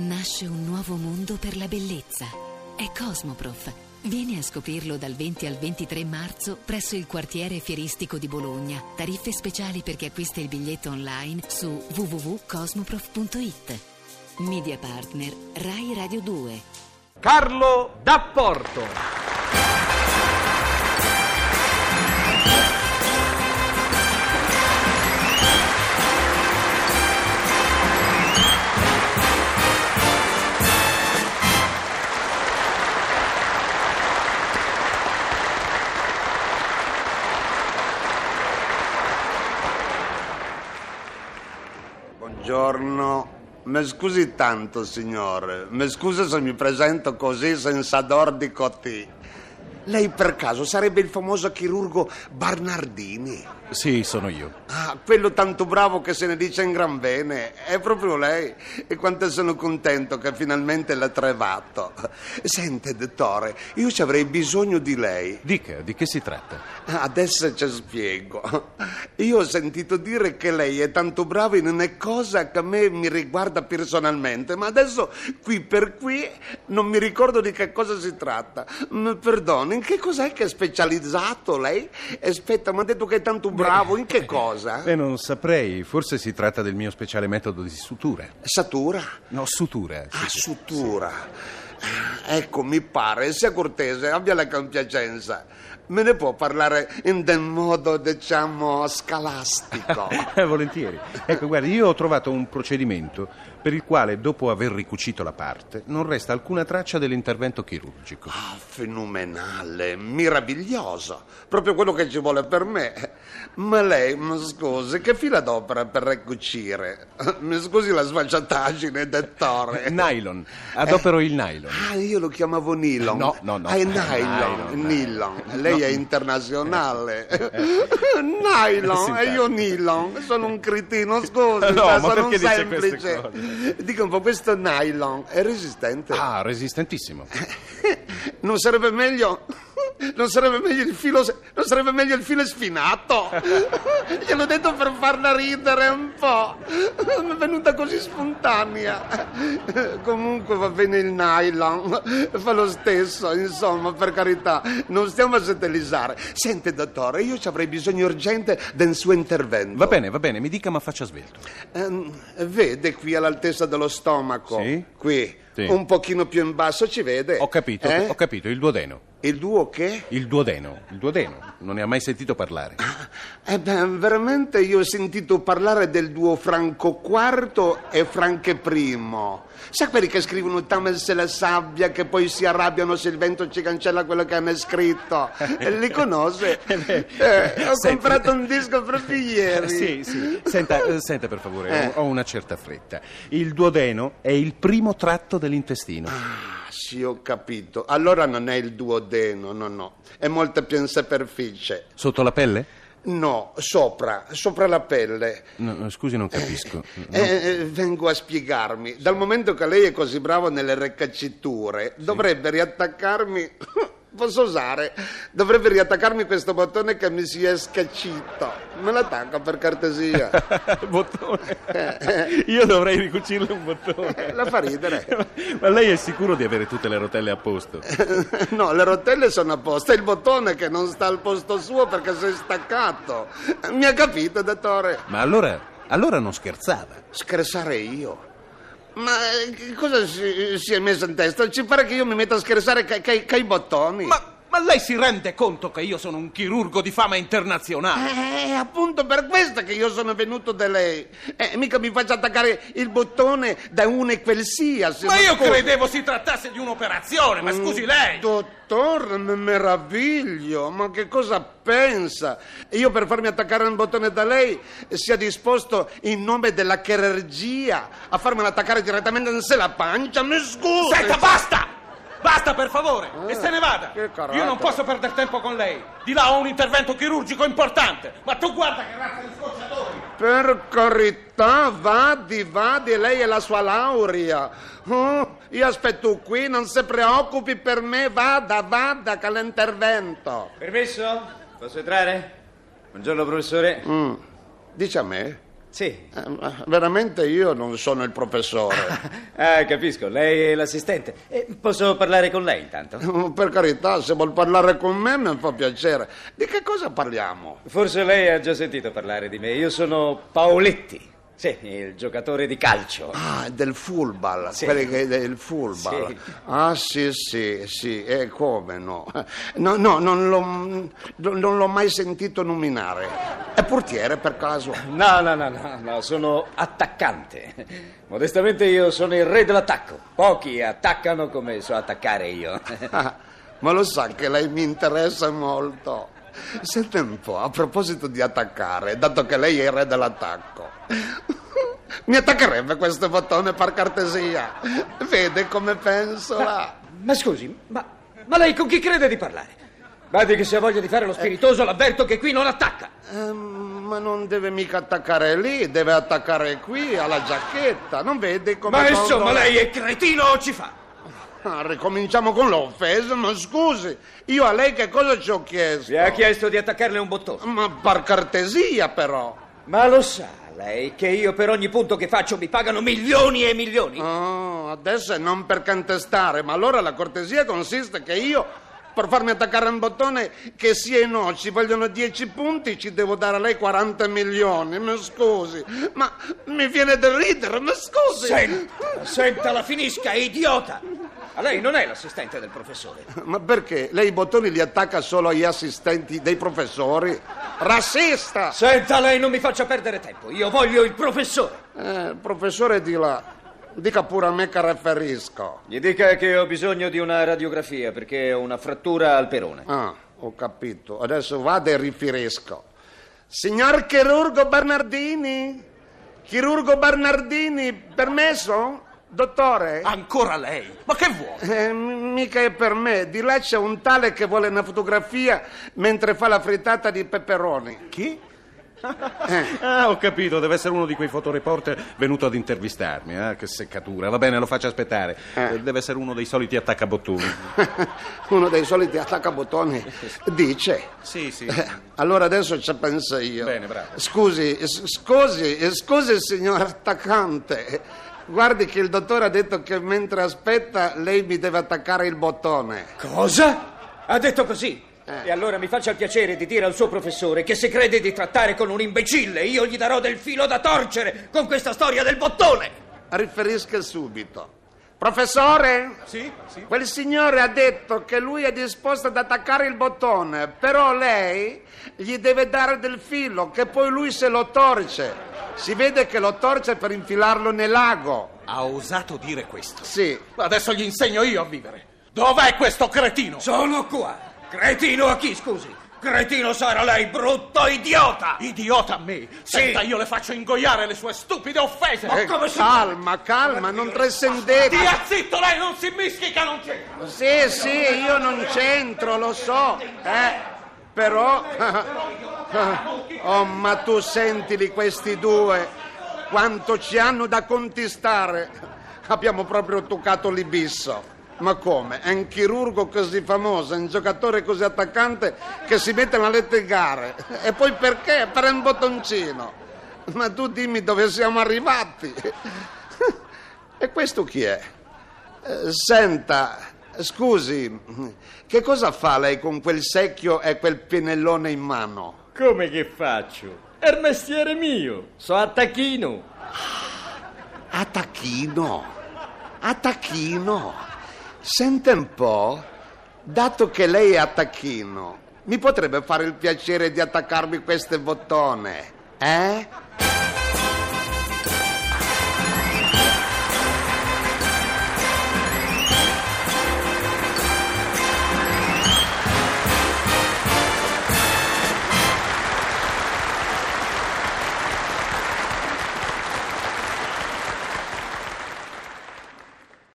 nasce un nuovo mondo per la bellezza. È Cosmoprof. Vieni a scoprirlo dal 20 al 23 marzo presso il quartiere fieristico di Bologna. Tariffe speciali per chi acquista il biglietto online su www.cosmoprof.it. Media partner Rai Radio 2. Carlo D'Apporto. Buongiorno. Mi scusi tanto, signore. Mi scusi se mi presento così senza dor di cotì. Lei per caso sarebbe il famoso chirurgo Barnardini? Sì, sono io. Ah, quello tanto bravo che se ne dice in gran bene. È proprio lei. E quanto sono contento che finalmente l'ha trovato. Sente, dottore, io ci avrei bisogno di lei. Dica, di che si tratta? Adesso ci spiego. Io ho sentito dire che lei è tanto brava in una cosa che a me mi riguarda personalmente, ma adesso qui per qui non mi ricordo di che cosa si tratta. Mi perdoni, in che cos'è che è specializzato lei? Aspetta, mi ha detto che è tanto bravo, in che cosa? Beh, non saprei. Forse si tratta del mio speciale metodo di sutura. Satura? No, sutura. Ah, sutura. Ecco, mi pare, sia cortese, abbia la compiacenza. Me ne può parlare in del modo, diciamo, scalastico? Eh, Volentieri. Ecco, guardi, io ho trovato un procedimento per il quale, dopo aver ricucito la parte, non resta alcuna traccia dell'intervento chirurgico. Ah, fenomenale, meraviglioso, proprio quello che ci vuole per me. Ma lei, mi scusi, che fila d'opera per ricucire? Mi scusi la sfacciataggine, dottore. Nylon. Adopero il nylon. Ah, io lo chiamavo nylon. No, no, no. Ah, è Eh, nylon, nylon. nylon. Lei è internazionale. nylon, e io nylon. Sono un cretino, scusi, No, sono un semplice. Dica un po', questo nylon è resistente? Ah, resistentissimo. Non sarebbe meglio. Non sarebbe meglio il filo. Non sarebbe meglio il filo sfinato. Gliel'ho detto per farla ridere un po'. Mi è venuta così spontanea. Comunque va bene il nylon. Fa lo stesso, insomma, per carità. Non stiamo a satellizare. Sente, dottore, io ci avrei bisogno urgente del suo intervento. Va bene, va bene, mi dica ma faccia svelto. Ehm, vede qui all'altezza dello stomaco? Sì? Qui. Sì. Un pochino più in basso ci vede? Ho capito, Eh? ho capito, il duodeno. Il duo che? Il duodeno, il duodeno. Non ne ha mai sentito parlare. Eh beh, veramente io ho sentito parlare del duo Franco IV e Franche I. Sa quelli che scrivono Tamels e la sabbia, che poi si arrabbiano se il vento ci cancella quello che hanno scritto? Eh, Li conosce? beh, Eh, ho senti- comprato un disco proprio ieri. Sì, sì. Senta, eh, senta per favore, Eh. ho ho una certa fretta. Il duodeno è il primo tratto dell'intestino. Ah, sì, ho capito. Allora non è il duodeno, no, no. È molto più in superficie. Sotto la pelle? No, sopra, sopra la pelle. No, no, scusi, non capisco. No. Eh, eh, vengo a spiegarmi. Dal momento che lei è così bravo nelle recacciture, dovrebbe riattaccarmi. Posso usare? Dovrebbe riattaccarmi questo bottone che mi si è scaccito. Me l'attacca per cortesia. bottone. Io dovrei ricucirle un bottone. La fa ridere. Ma lei è sicuro di avere tutte le rotelle a posto? No, le rotelle sono a posto, è il bottone che non sta al posto suo perché si è staccato. Mi ha capito, dottore? Ma allora, allora non scherzava. Scherzare io? Ma eh, cosa si, si è messo in testa? Ci pare che io mi metta a scherzare che i bottoni? Ma, ma lei si rende conto che io sono un chirurgo di fama internazionale? Eh, È appunto per questo che io sono venuto da lei. Eh, mica mi faccio attaccare il bottone da uno e qualsiasi. Ma io scusi. credevo si trattasse di un'operazione, ma scusi lei. Dottor, mi meraviglio, ma che cosa pensa? Io per farmi attaccare un bottone da lei sia disposto in nome della chirurgia a farmelo attaccare direttamente in sé la pancia? Mi scusi! Senta, basta! Basta, per favore, e se ne vada. che carattere. Io non posso perdere tempo con lei. Di là ho un intervento chirurgico importante. Ma tu guarda che razza di scocciatori. Per carità, vadi, vadi, lei è la sua laurea. Oh, io aspetto qui, non si preoccupi per me, vada, vada, che l'intervento. Permesso? Posso entrare? Buongiorno professore. Mm, dice a me. Sì. Eh, veramente io non sono il professore. Ah, capisco, lei è l'assistente. Eh, posso parlare con lei intanto? per carità, se vuol parlare con me mi fa piacere. Di che cosa parliamo? Forse lei ha già sentito parlare di me. Io sono Paoletti. Sì, il giocatore di calcio. Ah, del fullball, Sì. quelli che del fullball. Sì. Ah, sì, sì, sì, e come no? No, no, non l'ho, non l'ho mai sentito nominare. È portiere per caso? No, no, no, no, no, sono attaccante. Modestamente io sono il re dell'attacco. Pochi attaccano come so attaccare io. Ah, ma lo sa che lei mi interessa molto. Senta un po', a proposito di attaccare, dato che lei è il re dell'attacco, mi attaccherebbe questo bottone per cortesia? Vede come pensola? Ma scusi, ma, ma lei con chi crede di parlare? Badi che se ha voglia di fare lo spiritoso, l'avverto che qui non attacca. Ehm, ma non deve mica attaccare lì, deve attaccare qui, alla giacchetta. Non vede come... Ma quando- insomma, lei è cretino o ci fa? Ah, ricominciamo con l'offesa, ma scusi, io a lei che cosa ci ho chiesto? Mi ha chiesto di attaccarle un bottone. Ma per cortesia però. Ma lo sa lei che io per ogni punto che faccio mi pagano milioni e milioni? Oh, adesso è non per contestare, ma allora la cortesia consiste che io, per farmi attaccare un bottone che sia e no, ci vogliono 10 punti, ci devo dare a lei 40 milioni, mi scusi. Ma mi viene da ridere, mi scusi. Senta, senta, la finisca, idiota! A lei non è l'assistente del professore. Ma perché? Lei i bottoni li attacca solo agli assistenti dei professori? Rassista! Senta, lei non mi faccia perdere tempo. Io voglio il professore. Eh, il professore di là, dica pure a me che riferisco. Gli dica che ho bisogno di una radiografia perché ho una frattura al perone. Ah, ho capito. Adesso vado e riferisco. Signor chirurgo Bernardini? Chirurgo Bernardini, permesso? Dottore? Ancora lei? Ma che vuole? Eh, m- mica è per me. Di là c'è un tale che vuole una fotografia mentre fa la frittata di peperoni. Chi? Ah, ho capito, deve essere uno di quei fotoreporter venuto ad intervistarmi. Ah, che seccatura. Va bene, lo faccio aspettare. Eh. Eh, Deve essere uno dei soliti attaccabottoni. Uno dei soliti attaccabottoni dice. Sì, sì. Eh, Allora adesso ci penso io. Bene, bravo. Scusi, scusi, eh, scusi signor attaccante. Guardi che il dottore ha detto che mentre aspetta lei mi deve attaccare il bottone. Cosa? Ha detto così? E allora mi faccia il piacere di dire al suo professore che se crede di trattare con un imbecille, io gli darò del filo da torcere con questa storia del bottone. Riferisca subito. Professore? Sì, sì. Quel signore ha detto che lui è disposto ad attaccare il bottone, però lei gli deve dare del filo, che poi lui se lo torce. Si vede che lo torce per infilarlo nel lago. Ha osato dire questo. Sì. Adesso gli insegno io a vivere. Dov'è questo cretino? Sono qua. Cretino a chi, scusi? Cretino sarà lei, brutto idiota! Idiota a me! Senta, io le faccio ingoiare le sue stupide offese! Ma Eh, come si calma, calma, non trascendete. Stia zitto, lei non si mischi che non c'entra! Sì, sì, io non c'entro, lo so, eh, però... Oh, ma tu sentili questi due, quanto ci hanno da contestare. Abbiamo proprio toccato l'ibisso. Ma come? È un chirurgo così famoso, è un giocatore così attaccante che si mette a litigare. E poi perché? Per un bottoncino. Ma tu dimmi dove siamo arrivati. E questo chi è? Eh, Senta, scusi, che cosa fa lei con quel secchio e quel pennellone in mano? Come che faccio? È il mestiere mio, so attacchino. Attacchino, attacchino. Sente un po', dato che lei è attacchino, mi potrebbe fare il piacere di attaccarmi questo bottone, eh?